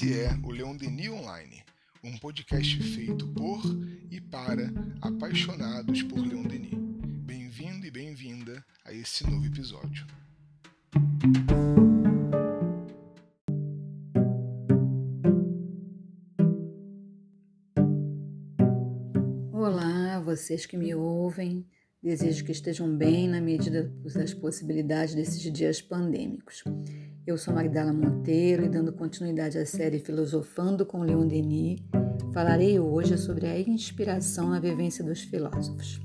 Esse é o Leon Denis Online, um podcast feito por e para apaixonados por Leon Denis. Bem-vindo e bem-vinda a esse novo episódio. Olá, vocês que me ouvem. Desejo que estejam bem na medida das possibilidades desses dias pandêmicos. Eu sou Magdala Monteiro e, dando continuidade à série Filosofando com Leon Denis, falarei hoje sobre a inspiração na vivência dos filósofos.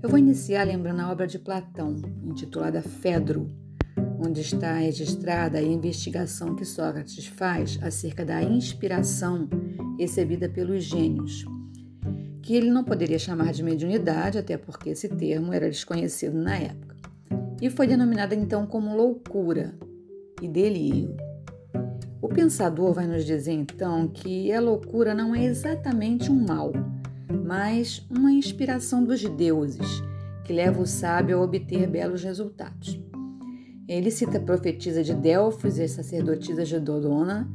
Eu vou iniciar lembrando a obra de Platão, intitulada Fedro, onde está registrada a investigação que Sócrates faz acerca da inspiração recebida pelos gênios, que ele não poderia chamar de mediunidade, até porque esse termo era desconhecido na época, e foi denominada então como loucura, e delírio. O pensador vai nos dizer então que a loucura não é exatamente um mal, mas uma inspiração dos deuses que leva o sábio a obter belos resultados. Ele cita a profetisa de Delfos e as sacerdotisas de Dodona,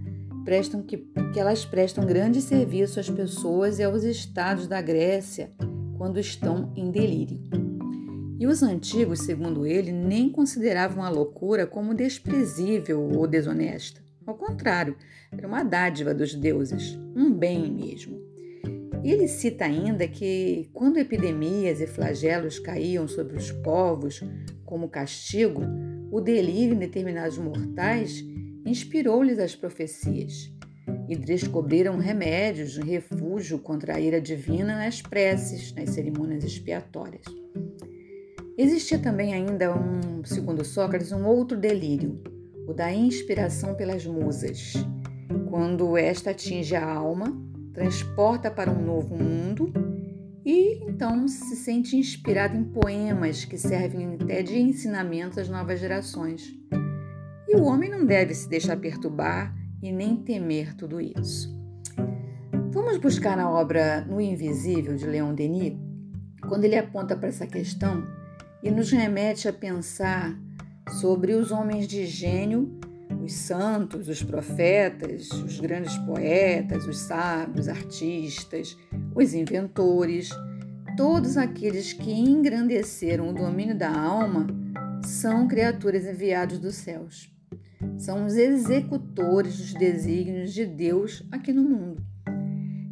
prestam que, que elas prestam grande serviço às pessoas e aos estados da Grécia quando estão em delírio. E os antigos, segundo ele, nem consideravam a loucura como desprezível ou desonesta. Ao contrário, era uma dádiva dos deuses, um bem mesmo. Ele cita ainda que, quando epidemias e flagelos caíam sobre os povos como castigo, o delírio em determinados mortais inspirou-lhes as profecias e descobriram remédios, refúgio contra a ira divina nas preces, nas cerimônias expiatórias. Existia também ainda um, segundo Sócrates, um outro delírio, o da inspiração pelas musas. Quando esta atinge a alma, transporta para um novo mundo e então se sente inspirado em poemas que servem até de ensinamento às novas gerações. E o homem não deve se deixar perturbar e nem temer tudo isso. Vamos buscar na obra No Invisível de Leon Denis, quando ele aponta para essa questão e nos remete a pensar sobre os homens de gênio, os santos, os profetas, os grandes poetas, os sábios, artistas, os inventores, todos aqueles que engrandeceram o domínio da alma são criaturas enviadas dos céus. São os executores dos desígnios de Deus aqui no mundo.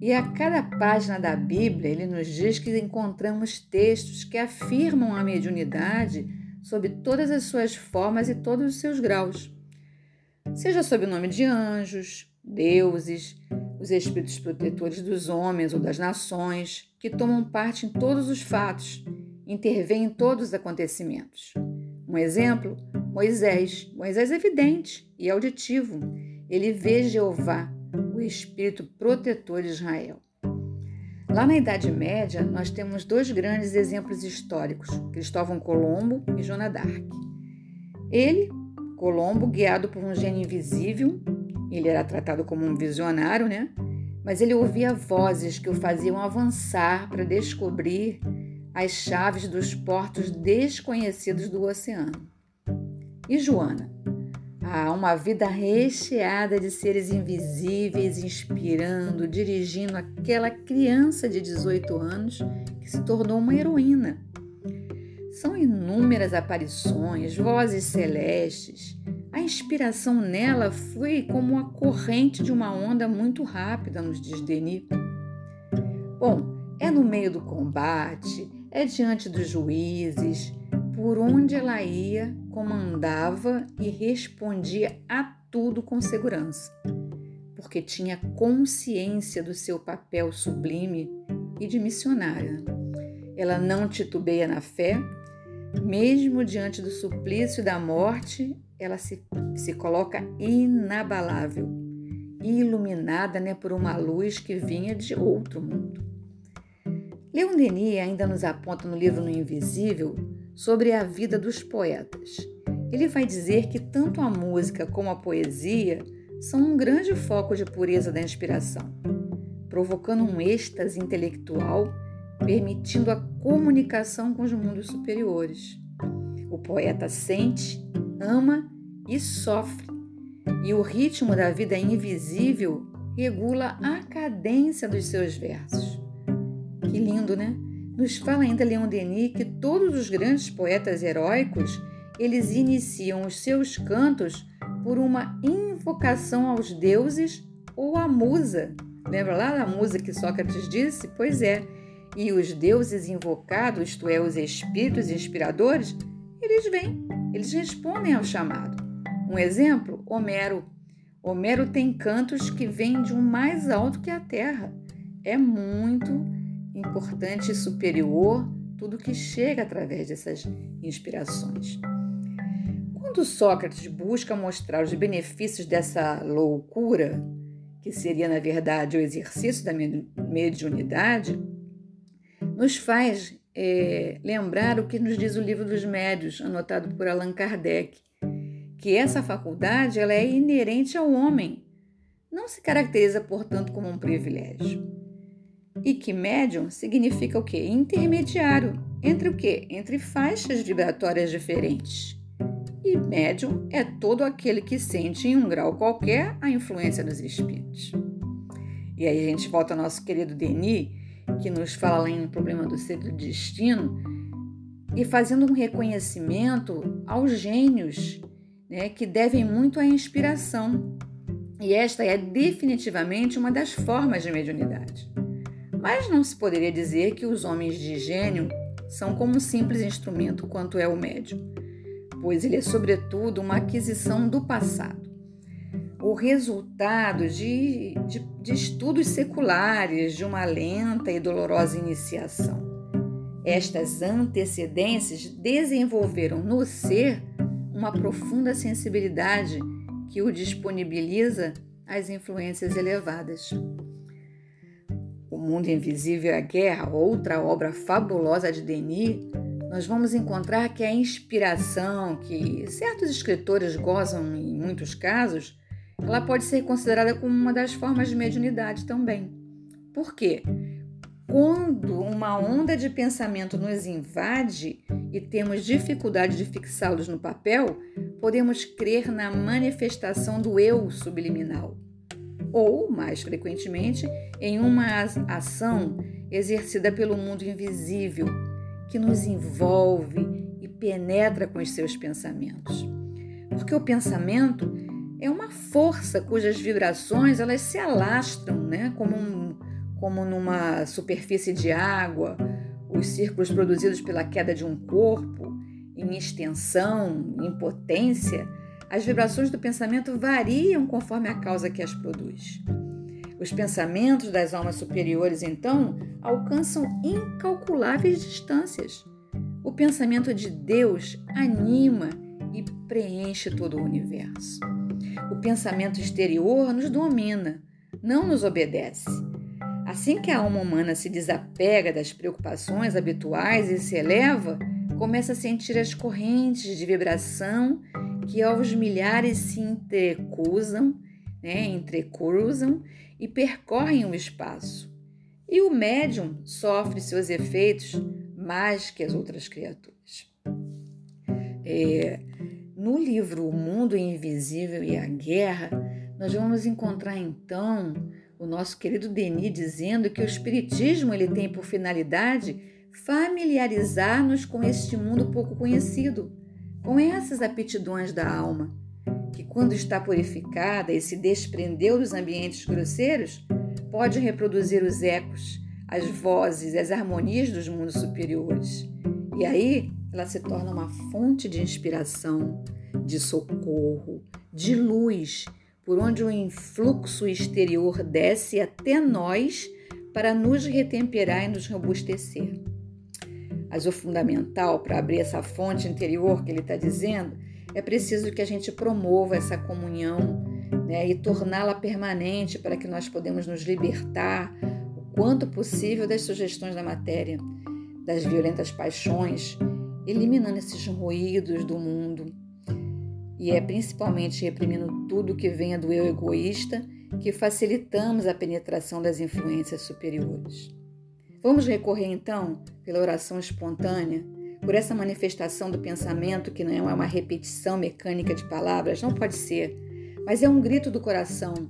E a cada página da Bíblia, ele nos diz que encontramos textos que afirmam a mediunidade sob todas as suas formas e todos os seus graus. Seja sob o nome de anjos, deuses, os espíritos protetores dos homens ou das nações, que tomam parte em todos os fatos, intervêm em todos os acontecimentos. Um exemplo, Moisés. Moisés é evidente e auditivo. Ele vê Jeová, o espírito protetor de Israel. Lá na Idade Média, nós temos dois grandes exemplos históricos: Cristóvão Colombo e Joana d'Arc. Ele, Colombo, guiado por um gênio invisível, ele era tratado como um visionário, né? Mas ele ouvia vozes que o faziam avançar para descobrir as chaves dos portos desconhecidos do oceano. E Joana? Há uma vida recheada de seres invisíveis, inspirando, dirigindo aquela criança de 18 anos que se tornou uma heroína. São inúmeras aparições, vozes celestes. A inspiração nela foi como a corrente de uma onda muito rápida, nos diz Denis. Bom, é no meio do combate, é diante dos juízes, por onde ela ia, comandava e respondia a tudo com segurança, porque tinha consciência do seu papel sublime e de missionária. Ela não titubeia na fé, mesmo diante do suplício da morte, ela se, se coloca inabalável, iluminada né, por uma luz que vinha de outro mundo. Leon Denis ainda nos aponta no livro No Invisível sobre a vida dos poetas. Ele vai dizer que tanto a música como a poesia são um grande foco de pureza da inspiração, provocando um êxtase intelectual, permitindo a comunicação com os mundos superiores. O poeta sente, ama e sofre, e o ritmo da vida invisível regula a cadência dos seus versos. Que lindo, né? Nos fala ainda Leon Denis que todos os grandes poetas heróicos, eles iniciam os seus cantos por uma invocação aos deuses ou à musa. Lembra lá da musa que Sócrates disse? Pois é. E os deuses invocados, isto é, os espíritos inspiradores, eles vêm, eles respondem ao chamado. Um exemplo, Homero. Homero tem cantos que vêm de um mais alto que a terra. É muito importante e superior tudo que chega através dessas inspirações. Quando Sócrates busca mostrar os benefícios dessa loucura, que seria na verdade o exercício da mediunidade, nos faz é, lembrar o que nos diz o livro dos médios, anotado por Allan Kardec, que essa faculdade ela é inerente ao homem, não se caracteriza, portanto, como um privilégio. E que médium significa o quê? Intermediário. Entre o quê? Entre faixas vibratórias diferentes. E médium é todo aquele que sente em um grau qualquer a influência dos espíritos. E aí a gente volta ao nosso querido Denis, que nos fala lá em Problema do Ser do Destino, e fazendo um reconhecimento aos gênios, né, que devem muito à inspiração. E esta é definitivamente uma das formas de mediunidade. Mas não se poderia dizer que os homens de gênio são como um simples instrumento quanto é o médium, pois ele é, sobretudo, uma aquisição do passado. O resultado de, de, de estudos seculares, de uma lenta e dolorosa iniciação. Estas antecedências desenvolveram no ser uma profunda sensibilidade que o disponibiliza às influências elevadas. O Mundo Invisível e a Guerra, outra obra fabulosa de Denis, nós vamos encontrar que a inspiração que certos escritores gozam em muitos casos, ela pode ser considerada como uma das formas de mediunidade também. Por quê? Quando uma onda de pensamento nos invade e temos dificuldade de fixá-los no papel, podemos crer na manifestação do eu subliminal ou, mais frequentemente, em uma ação exercida pelo mundo invisível, que nos envolve e penetra com os seus pensamentos. Porque o pensamento é uma força cujas vibrações elas se alastram, né? como, um, como numa superfície de água, os círculos produzidos pela queda de um corpo, em extensão, em potência, as vibrações do pensamento variam conforme a causa que as produz. Os pensamentos das almas superiores, então, alcançam incalculáveis distâncias. O pensamento de Deus anima e preenche todo o universo. O pensamento exterior nos domina, não nos obedece. Assim que a alma humana se desapega das preocupações habituais e se eleva, começa a sentir as correntes de vibração que aos milhares se entrecruzam, né, entrecruzam e percorrem o espaço. E o médium sofre seus efeitos mais que as outras criaturas. É, no livro O Mundo Invisível e a Guerra, nós vamos encontrar então o nosso querido Denis dizendo que o espiritismo ele tem por finalidade familiarizar-nos com este mundo pouco conhecido, com essas aptidões da alma, que, quando está purificada e se desprendeu dos ambientes grosseiros, pode reproduzir os ecos, as vozes, as harmonias dos mundos superiores. E aí ela se torna uma fonte de inspiração, de socorro, de luz, por onde o influxo exterior desce até nós para nos retemperar e nos robustecer. Mas o fundamental para abrir essa fonte interior que ele está dizendo é preciso que a gente promova essa comunhão né, e torná-la permanente para que nós podemos nos libertar o quanto possível das sugestões da matéria, das violentas paixões, eliminando esses ruídos do mundo. E é principalmente reprimindo tudo que venha do eu egoísta que facilitamos a penetração das influências superiores. Vamos recorrer então, pela oração espontânea, por essa manifestação do pensamento que não é uma repetição mecânica de palavras, não pode ser, mas é um grito do coração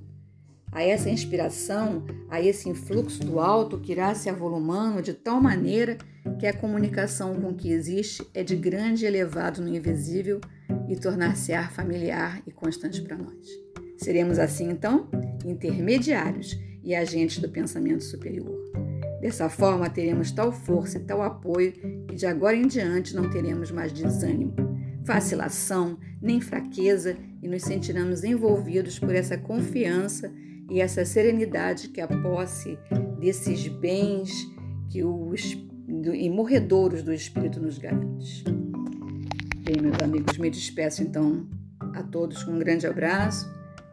a essa inspiração, a esse influxo do alto que irá se avolumando de tal maneira que a comunicação com o que existe é de grande e elevado no invisível e tornar-se-á familiar e constante para nós. Seremos assim, então, intermediários e agentes do pensamento superior. Dessa forma, teremos tal força e tal apoio que de agora em diante não teremos mais desânimo, vacilação, nem fraqueza e nos sentiremos envolvidos por essa confiança e essa serenidade que a posse desses bens que os imorredouros do Espírito nos garante. Bem, meus amigos, me despeço então a todos com um grande abraço.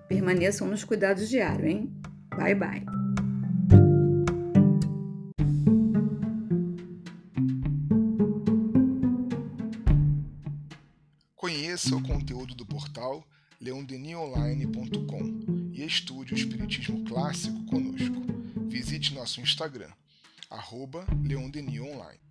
Permaneçam nos cuidados diários, hein? Bye, bye. Conheça o conteúdo do portal leondeninonline.com e estude o Espiritismo Clássico conosco. Visite nosso Instagram, arroba Leondenionline.